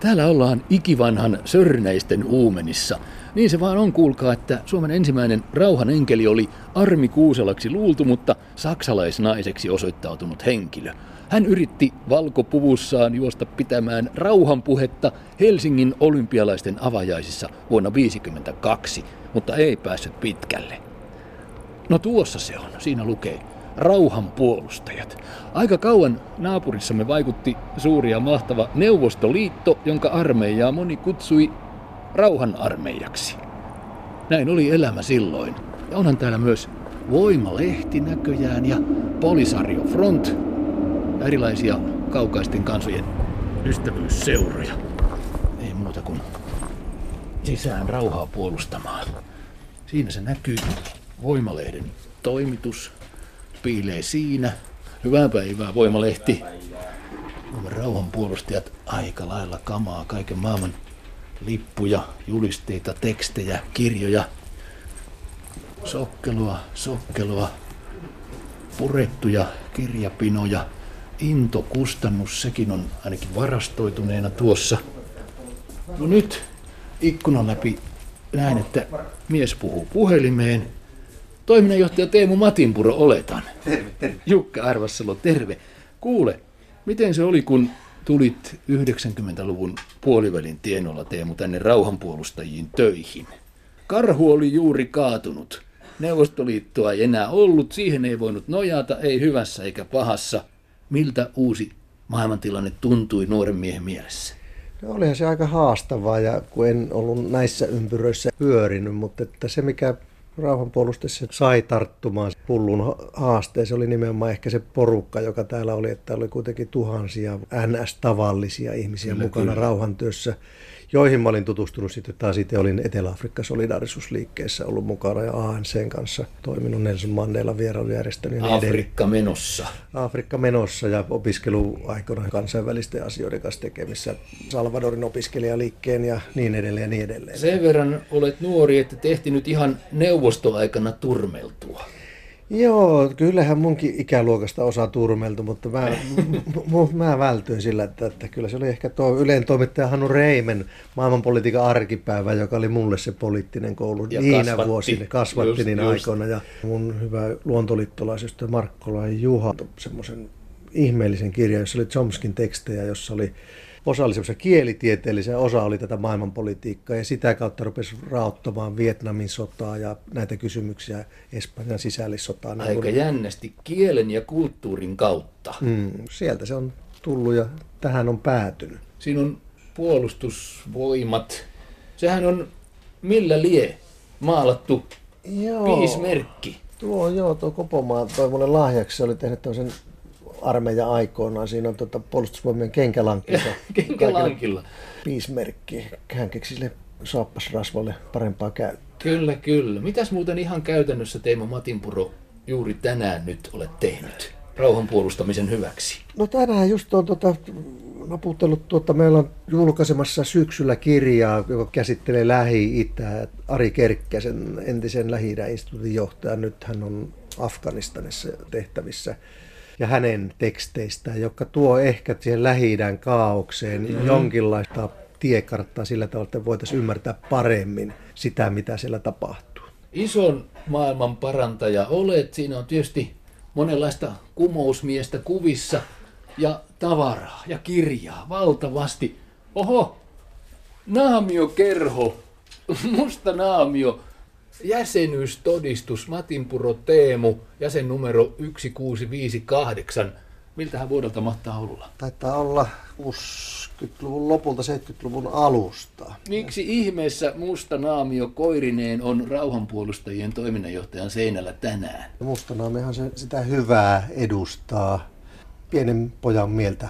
Täällä ollaan ikivanhan sörnäisten uumenissa. Niin se vaan on, kuulkaa, että Suomen ensimmäinen rauhan enkeli oli Armi Kuuselaksi luultu, mutta saksalaisnaiseksi osoittautunut henkilö. Hän yritti valkopuvussaan juosta pitämään rauhanpuhetta Helsingin olympialaisten avajaisissa vuonna 1952, mutta ei päässyt pitkälle. No tuossa se on, siinä lukee rauhan puolustajat. Aika kauan naapurissamme vaikutti suuri ja mahtava Neuvostoliitto, jonka armeijaa moni kutsui rauhan armeijaksi. Näin oli elämä silloin. Ja onhan täällä myös Voimalehti näköjään ja Polisario Front ja erilaisia kaukaisten kansojen ystävyysseuroja. Ei muuta kuin sisään rauhaa puolustamaan. Siinä se näkyy Voimalehden toimitus piilee siinä. Hyvää päivää, Voimalehti. Suomen rauhanpuolustajat aika lailla kamaa kaiken maailman lippuja, julisteita, tekstejä, kirjoja. Sokkelua, sokkelua, purettuja kirjapinoja. Into kustannus, sekin on ainakin varastoituneena tuossa. No nyt ikkunan läpi näen, että mies puhuu puhelimeen. Toiminnanjohtaja Teemu Matinpuro oletan. Terve, terve. Jukka Arvassalo, terve. Kuule, miten se oli, kun tulit 90-luvun puolivälin tienolla Teemu tänne rauhanpuolustajiin töihin? Karhu oli juuri kaatunut. Neuvostoliittoa ei enää ollut, siihen ei voinut nojata, ei hyvässä eikä pahassa. Miltä uusi maailmantilanne tuntui nuoren miehen mielessä? No olihan se aika haastavaa ja kun en ollut näissä ympyröissä pyörinyt, mutta että se mikä rauhanpuolustessa sai tarttumaan hullun haasteeseen oli nimenomaan ehkä se porukka, joka täällä oli, että oli kuitenkin tuhansia NS-tavallisia ihmisiä kyllä, mukana kyllä. rauhantyössä joihin mä olin tutustunut sitten taas itse olin Etelä-Afrikka solidarisuusliikkeessä ollut mukana ja ANCn kanssa toiminut Nelson Mandela vierailujärjestön. Afrikka menossa. Afrikka menossa ja opiskeluaikana kansainvälisten asioiden kanssa tekemissä Salvadorin opiskelijaliikkeen ja niin edelleen ja niin edelleen. Sen verran olet nuori, että tehti nyt ihan neuvostoaikana turmeltua. Joo, kyllähän munkin ikäluokasta osa turmeltu, mutta mä, m- mä vältyin sillä, että, että kyllä se oli ehkä tuo yleen toimittaja Hannu Reimen maailmanpolitiikan arkipäivä, joka oli mulle se poliittinen koulu ja niinä kasvatti, vuosina, kasvatti just, niin just. aikoina. Ja mun hyvä luontoliittolaisystävä Markkola ja Juha semmoisen ihmeellisen kirjan, jossa oli Chomskin tekstejä, jossa oli osa oli semmoisia kielitieteellisiä, osa oli tätä maailmanpolitiikkaa ja sitä kautta rupesi raottamaan Vietnamin sotaa ja näitä kysymyksiä Espanjan sisällissotaa. Aika niin jännästi kielen ja kulttuurin kautta. Mm, sieltä se on tullut ja tähän on päätynyt. Siinä on puolustusvoimat. Sehän on millä lie maalattu joo. piismerkki. Tuo, joo, tuo Kopomaa toi mulle lahjaksi. Se oli tehnyt tämmöisen armeija aikoinaan. Siinä on tuota puolustusvoimien kenkälankilla. kenkälankilla. Piismerkki. Hän keksi sille saappasrasvalle parempaa käyttöä. Kyllä, kyllä. Mitäs muuten ihan käytännössä Teemo Matinpuro juuri tänään nyt olet tehnyt rauhan puolustamisen hyväksi? No tänään just on tuota, naputellut, tuota, meillä on julkaisemassa syksyllä kirjaa, joka käsittelee Lähi-Itää. Ari Kerkkäsen, entisen lähi instituutin johtaja, nyt hän on Afganistanissa tehtävissä ja hänen teksteistään, joka tuo ehkä siihen lähi kaaukseen mm-hmm. jonkinlaista tiekarttaa sillä tavalla, että voitaisiin ymmärtää paremmin sitä, mitä siellä tapahtuu. Ison maailman parantaja olet. Siinä on tietysti monenlaista kumousmiestä kuvissa ja tavaraa ja kirjaa valtavasti. Oho, naamiokerho, musta naamio, jäsenyystodistus Matinpuro Teemu, jäsennumero 1658. Miltähän vuodelta mahtaa olla? Taitaa olla 60-luvun lopulta 70-luvun alusta. Miksi ihmeessä musta naamio koirineen on rauhanpuolustajien toiminnanjohtajan seinällä tänään? Musta naamiohan se, sitä hyvää edustaa. Pienen pojan mieltä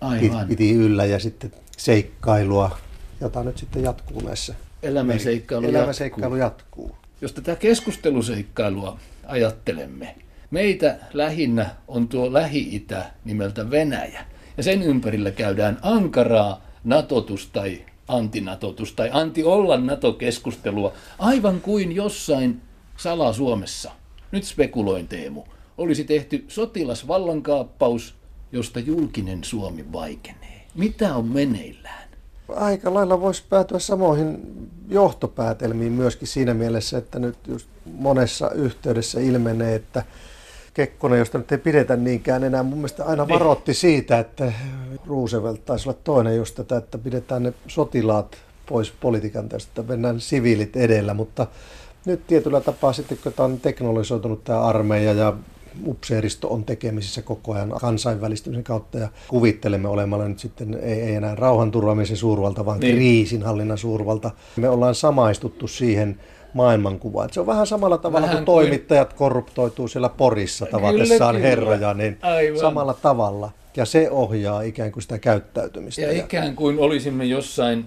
Aivan. piti yllä ja sitten seikkailua, jota nyt sitten jatkuu näissä elämänseikkailu, elämänseikkailu jatkuu. jatkuu. Jos tätä keskusteluseikkailua ajattelemme, meitä lähinnä on tuo Lähi-Itä nimeltä Venäjä. Ja sen ympärillä käydään ankaraa natotus tai antinatotus tai anti-olla NATO-keskustelua, aivan kuin jossain sala-Suomessa. Nyt spekuloin Teemu. Olisi tehty sotilasvallankaappaus, josta julkinen Suomi vaikenee. Mitä on meneillään? Aika lailla voisi päätyä samoihin johtopäätelmiin myöskin siinä mielessä, että nyt just monessa yhteydessä ilmenee, että Kekkonen, josta nyt ei pidetä niinkään enää, mun mielestä aina niin. varoitti siitä, että Roosevelt taisi olla toinen just tätä, että pidetään ne sotilaat pois politiikan tästä, että mennään siviilit edellä, mutta nyt tietyllä tapaa sitten, kun tämä on teknologisoitunut tämä armeija ja upseeristo on tekemisissä koko ajan kansainvälistymisen kautta ja kuvittelemme olemalla nyt sitten ei, ei enää rauhanturvaamisen suurvalta, vaan niin. kriisinhallinnan suurvalta. Me ollaan samaistuttu siihen maailmankuvaan. Se on vähän samalla tavalla vähän kuin toimittajat kuin... korruptoituu siellä Porissa tavatessaan kyllä, herroja, niin Aivan. samalla tavalla. Ja se ohjaa ikään kuin sitä käyttäytymistä. Ja, ja ikään kuin olisimme jossain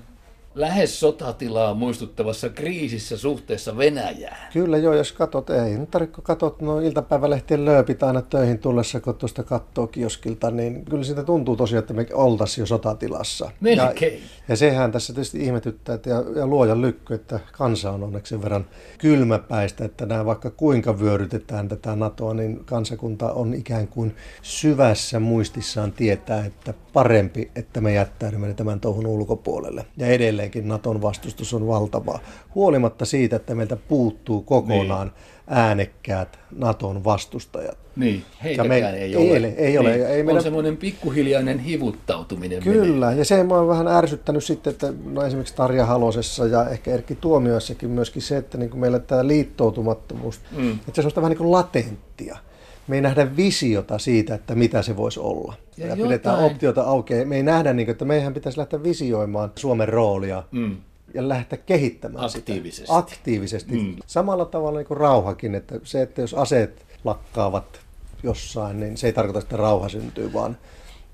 lähes sotatilaa muistuttavassa kriisissä suhteessa Venäjään. Kyllä joo, jos katot, ei nyt tarvitse katot no iltapäivälehtien lööpit aina töihin tullessa, kun tuosta katsoo kioskilta, niin kyllä siitä tuntuu tosiaan, että me oltaisiin jo sotatilassa. Melkein. Ja, ja sehän tässä tietysti ihmetyttää, että, ja, ja luoja lykky, että kansa on onneksi sen verran kylmäpäistä, että nämä vaikka kuinka vyörytetään tätä NATOa, niin kansakunta on ikään kuin syvässä muistissaan tietää, että parempi, että me jättäydymme tämän touhun ulkopuolelle. Ja edelleen edelleenkin Naton vastustus on valtavaa, huolimatta siitä, että meiltä puuttuu kokonaan niin. äänekkäät Naton vastustajat. Niin, heitäkään me, ei, ei ole. Ei, ole. Niin. Ei on meidän... semmoinen pikkuhiljainen hivuttautuminen. Kyllä, menee. ja se on vähän ärsyttänyt sitten, että no esimerkiksi Tarja Halosessa ja ehkä Erkki Tuomioissakin myöskin se, että niin kuin meillä tämä liittoutumattomuus, mm. että se on vähän niin kuin latenttia me ei nähdä visiota siitä, että mitä se voisi olla. Ja, ja pidetään optiota auki. Me ei nähdä, niin kuin, että meidän pitäisi lähteä visioimaan Suomen roolia mm. ja lähteä kehittämään Aktiivisesti. sitä. Aktiivisesti. Mm. Samalla tavalla niin kuin rauhakin, että se, että jos aseet lakkaavat jossain, niin se ei tarkoita, että rauha syntyy, vaan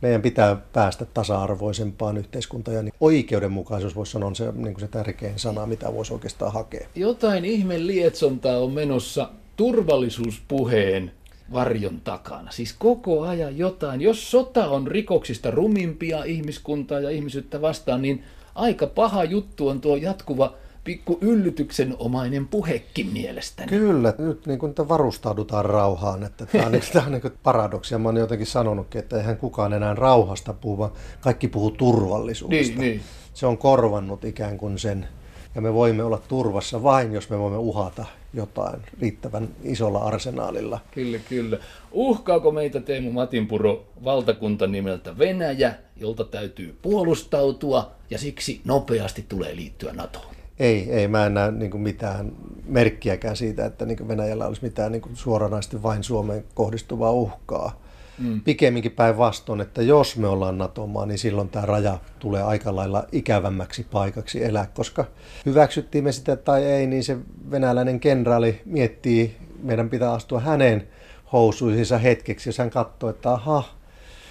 meidän pitää päästä tasa-arvoisempaan yhteiskuntaan ja niin oikeudenmukaisuus voisi sanoa on se, niin kuin se tärkein sana, mitä voisi oikeastaan hakea. Jotain ihme lietsontaa on menossa turvallisuuspuheen varjon takana. Siis koko ajan jotain. Jos sota on rikoksista rumimpia ihmiskuntaa ja ihmisyyttä vastaan, niin aika paha juttu on tuo jatkuva pikku yllytyksenomainen puhekin mielestäni. Kyllä, nyt niin kuin varustaudutaan rauhaan. Että tämä on, niin, tämä on niin paradoksia. Mä oon jotenkin sanonutkin, että eihän kukaan enää rauhasta puhu, vaan kaikki puhuu turvallisuudesta. Niin, niin. Se on korvannut ikään kuin sen ja me voimme olla turvassa vain, jos me voimme uhata jotain riittävän isolla arsenaalilla. Kyllä, kyllä. Uhkaako meitä Teemu Matinpuro valtakunta nimeltä Venäjä, jolta täytyy puolustautua ja siksi nopeasti tulee liittyä NATOon? Ei, ei. Mä en näe niin mitään merkkiäkään siitä, että niin Venäjällä olisi mitään niin suoranaisesti vain Suomeen kohdistuvaa uhkaa. Mm. Pikemminkin päinvastoin, että jos me ollaan NATO-maa, niin silloin tämä raja tulee aika lailla ikävämmäksi paikaksi elää, koska hyväksyttiin me sitä tai ei, niin se venäläinen kenraali miettii, meidän pitää astua hänen housuihinsa hetkeksi, jos hän katsoo, että aha,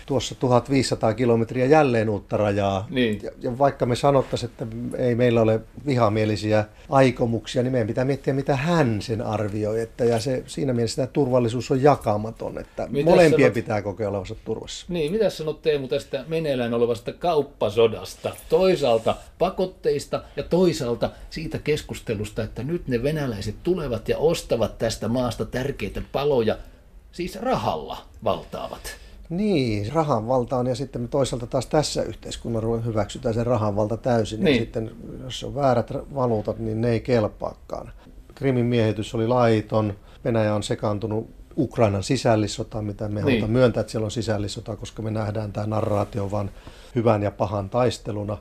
tuossa 1500 kilometriä jälleen uutta rajaa. Niin. Ja, ja vaikka me sanottaisiin, että ei meillä ole vihamielisiä aikomuksia, niin meidän pitää miettiä, mitä hän sen arvioi. Että, ja se, siinä mielessä tämä turvallisuus on jakamaton, että mitä molempien sanot, pitää kokea olevansa turvassa. Niin, mitä sanot Teemu tästä meneillään olevasta kauppasodasta? Toisaalta pakotteista ja toisaalta siitä keskustelusta, että nyt ne venäläiset tulevat ja ostavat tästä maasta tärkeitä paloja, siis rahalla valtaavat. Niin, rahan valtaan ja sitten me toisaalta taas tässä yhteiskunnassa hyväksytään se rahan valta täysin. Niin. Ja sitten jos on väärät valuutat, niin ne ei kelpaakaan. Krimin miehitys oli laiton, Venäjä on sekaantunut Ukrainan sisällissota, mitä me niin. myöntää, että siellä on sisällissota, koska me nähdään tämä narraatio vain hyvän ja pahan taisteluna.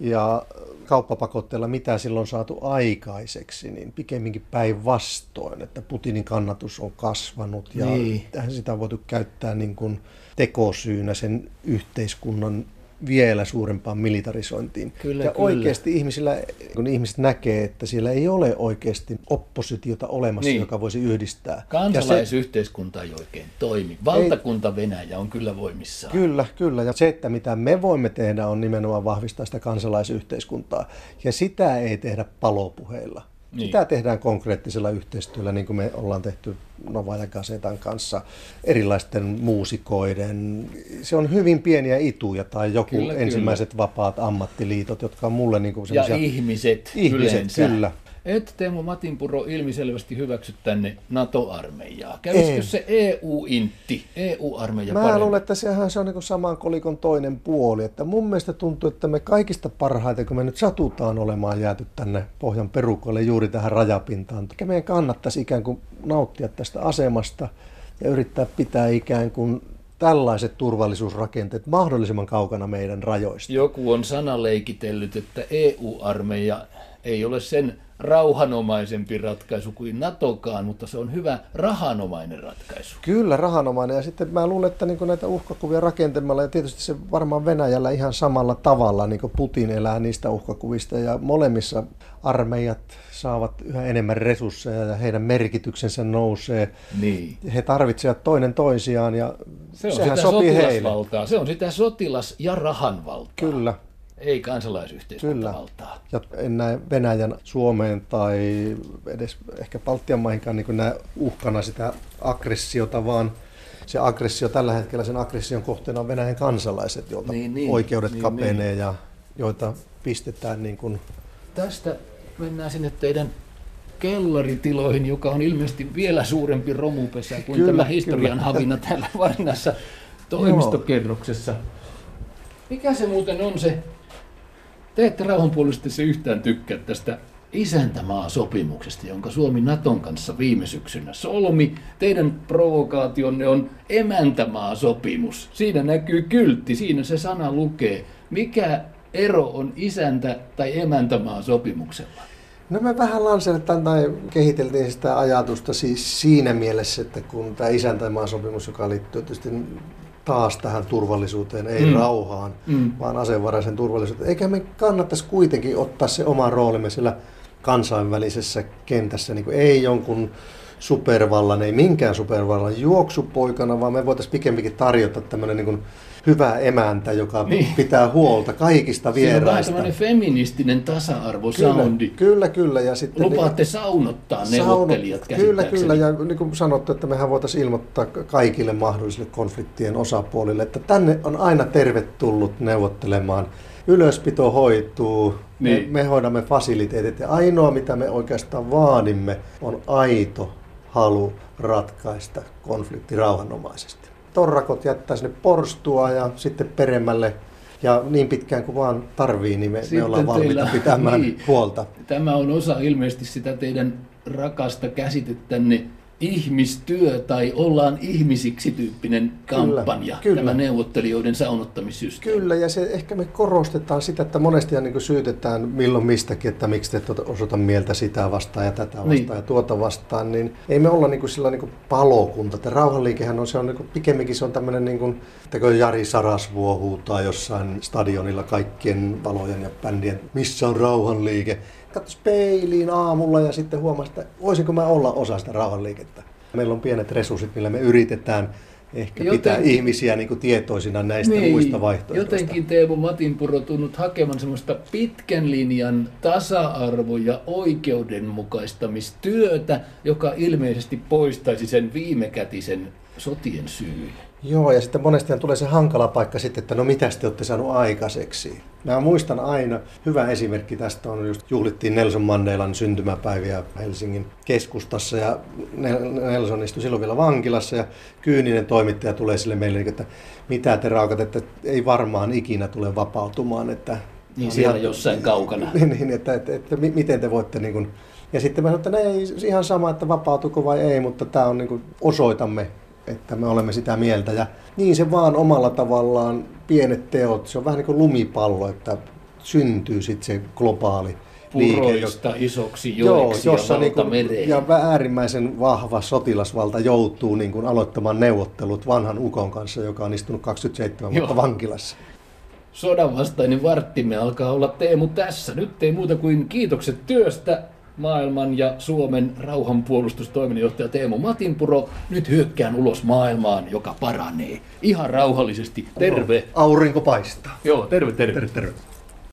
Ja kauppapakotteilla mitä silloin on saatu aikaiseksi, niin pikemminkin päinvastoin, että Putinin kannatus on kasvanut ja niin. sitä on voitu käyttää niin kuin tekosyynä sen yhteiskunnan vielä suurempaan militarisointiin. Kyllä, ja kyllä. oikeasti ihmisillä, kun ihmiset näkee, että siellä ei ole oikeasti oppositiota olemassa, niin. joka voisi yhdistää. Kansalaisyhteiskunta ei oikein toimi. Valtakunta ei, Venäjä on kyllä voimissaan. Kyllä, kyllä. Ja se, että mitä me voimme tehdä, on nimenomaan vahvistaa sitä kansalaisyhteiskuntaa. Ja sitä ei tehdä palopuheilla. Niin. Sitä tehdään konkreettisella yhteistyöllä, niin kuin me ollaan tehty Nova ja Gazetan kanssa, erilaisten muusikoiden. Se on hyvin pieniä ituja tai joku kyllä, ensimmäiset kyllä. vapaat ammattiliitot, jotka on mulle niin kuin Ja ihmiset, ihmiset yleensä. kyllä. Et Teemu Matinpuro ilmiselvästi hyväksy tänne NATO-armeijaa. Kävisikö se EU-intti, EU-armeija Mä paremmin? luulen, että sehän se on niin saman kolikon toinen puoli. Että mun mielestä tuntuu, että me kaikista parhaiten, kun me nyt satutaan olemaan jääty tänne pohjan perukoille juuri tähän rajapintaan, että meidän kannattaisi ikään kuin nauttia tästä asemasta ja yrittää pitää ikään kuin tällaiset turvallisuusrakenteet mahdollisimman kaukana meidän rajoista. Joku on sanaleikitellyt, että EU-armeija ei ole sen rauhanomaisempi ratkaisu kuin NATOkaan, mutta se on hyvä rahanomainen ratkaisu. Kyllä, rahanomainen. Ja sitten mä luulen, että niin näitä uhkakuvia rakentamalla, ja tietysti se varmaan Venäjällä ihan samalla tavalla, niin kuin Putin elää niistä uhkakuvista, ja molemmissa armeijat saavat yhä enemmän resursseja ja heidän merkityksensä nousee. Niin. He tarvitsevat toinen toisiaan ja Se on sehän sitä sopii heille. Se on sitä sotilas- ja rahanvaltaa. Kyllä, Ei kyllä. kansalaisyhteiskuntavaltaa. Ja en näe Venäjän Suomeen tai edes ehkä Baltian maihinkaan niin näe uhkana sitä aggressiota, vaan se aggressio tällä hetkellä, sen aggression kohteena on Venäjän kansalaiset, joilta Niin, niin. oikeudet Niin, kapenee ja joita pistetään niin kuin Tästä mennään sinne teidän kellaritiloihin, joka on ilmeisesti vielä suurempi romupesä kuin Kyllä, tämä historian kyllä. havina täällä varsinaisessa toimistokerroksessa. Mikä se muuten on se, te ette rauhanpuolisesti yhtään tykkää tästä isäntämaa-sopimuksesta, jonka Suomi Naton kanssa viime syksynä solmi. Teidän provokaationne on emäntämaa-sopimus. Siinä näkyy kyltti, siinä se sana lukee. Mikä ero on isäntä- tai emäntämaa-sopimuksella? No me vähän lanseerattiin tai kehiteltiin sitä ajatusta siis siinä mielessä, että kun tämä isäntämaasopimus, joka liittyy tietysti taas tähän turvallisuuteen, ei Mm. rauhaan, mm. vaan asevaraisen turvallisuuteen. Eikä me kannattaisi kuitenkin ottaa se oma roolimme sillä kansainvälisessä kentässä, niin kuin ei jonkun supervallan, ei minkään supervallan juoksupoikana, vaan me voitaisiin pikemminkin tarjota tämmöinen niin hyvä emäntä, joka Niin. niin. pitää huolta kaikista Siinä on vähän vieraista. feministinen tasa-arvo-soundi. Kyllä, kyllä, kyllä. Ja sitten Lupaatte saunottaa neuvottelijat Saunot, Kyllä, kyllä. Ja niin kuin sanottu, että mehän voitaisiin ilmoittaa kaikille mahdollisille konfliktien osapuolille, että tänne on aina tervetullut neuvottelemaan. Ylöspito hoituu, Niin. me, me hoidamme fasiliteetit ja ainoa mitä me oikeastaan vaadimme on aito halu ratkaista konflikti rauhanomaisesti. Torrakot jättää sinne porstua ja sitten peremmälle ja niin pitkään kuin vaan tarvii, niin me, Sitten me ollaan valmiita teillä- pitämään niin. huolta. Tämä on osa ilmeisesti sitä teidän rakasta käsitettänne ihmistyö tai ollaan ihmisiksi tyyppinen kampanja, kyllä. tämä neuvottelijoiden saunottamissysteemi. Kyllä, ja se, ehkä me korostetaan sitä, että monesti niin syytetään milloin mistäkin, että miksi te osoita mieltä sitä vastaan ja tätä vastaan Niin. ja tuota vastaan, niin ei me olla niin kuin sillä niin kuin palokunta. Tämä rauhanliikehän on, se on niin kuin, pikemminkin se on tämmöinen, niin kuin, että kun Jari Sarasvuo huutaa jossain stadionilla kaikkien valojen ja bändien, missä on rauhanliike. Katso peiliin aamulla ja sitten huomasi, että voisinko mä olla osa sitä rauhanliikettä. Meillä on pienet resurssit, millä me yritetään ehkä Joten- pitää ihmisiä niin kuin tietoisina näistä niin, muista vaihtoehdoista. Jotenkin Teemu Matinpuro tunnut hakevan semmoista pitkän linjan tasa-arvo- ja oikeudenmukaistamistyötä, joka ilmeisesti poistaisi sen viimekätisen sotien syyn. Joo, ja sitten monestihan tulee se hankala paikka sitten, että no mitä te olette saanut aikaiseksi. Mä muistan aina, hyvä esimerkki tästä on just juhlittiin Nelson Mandelan syntymäpäiviä Helsingin keskustassa ja Nel- Nelson istui silloin vielä vankilassa ja kyyninen toimittaja tulee sille meille, että mitä te raukat, että ei varmaan ikinä tule vapautumaan, että Niin siellä jossain kaukana. niin, niin että, että, että, mi- miten te voitte niin kuin, ja sitten mä sanoin, että no ei ihan sama, että vapautuko vai ei, mutta tämä on niin kuin, osoitamme, että me olemme sitä mieltä. Ja niin se vaan omalla tavallaan, pienet teot, se on vähän niin kuin lumipallo, että syntyy sitten se globaali liike. Puroista isoksi Joo, joeksi jossa ja niin kuin, ja äärimmäisen vahva sotilasvalta joutuu niin kuin aloittamaan neuvottelut vanhan ukon kanssa, joka on istunut 27 vuotta Joo. vankilassa. Sodan vastainen varttimme alkaa olla Teemu tässä. Nyt ei muuta kuin kiitokset työstä maailman ja Suomen rauhanpuolustustoiminnanjohtaja Teemu Matinpuro. Nyt hyökkään ulos maailmaan, joka paranee. Ihan rauhallisesti. Terve. Aurinko paistaa. Joo, terve, terve. Terve, terve.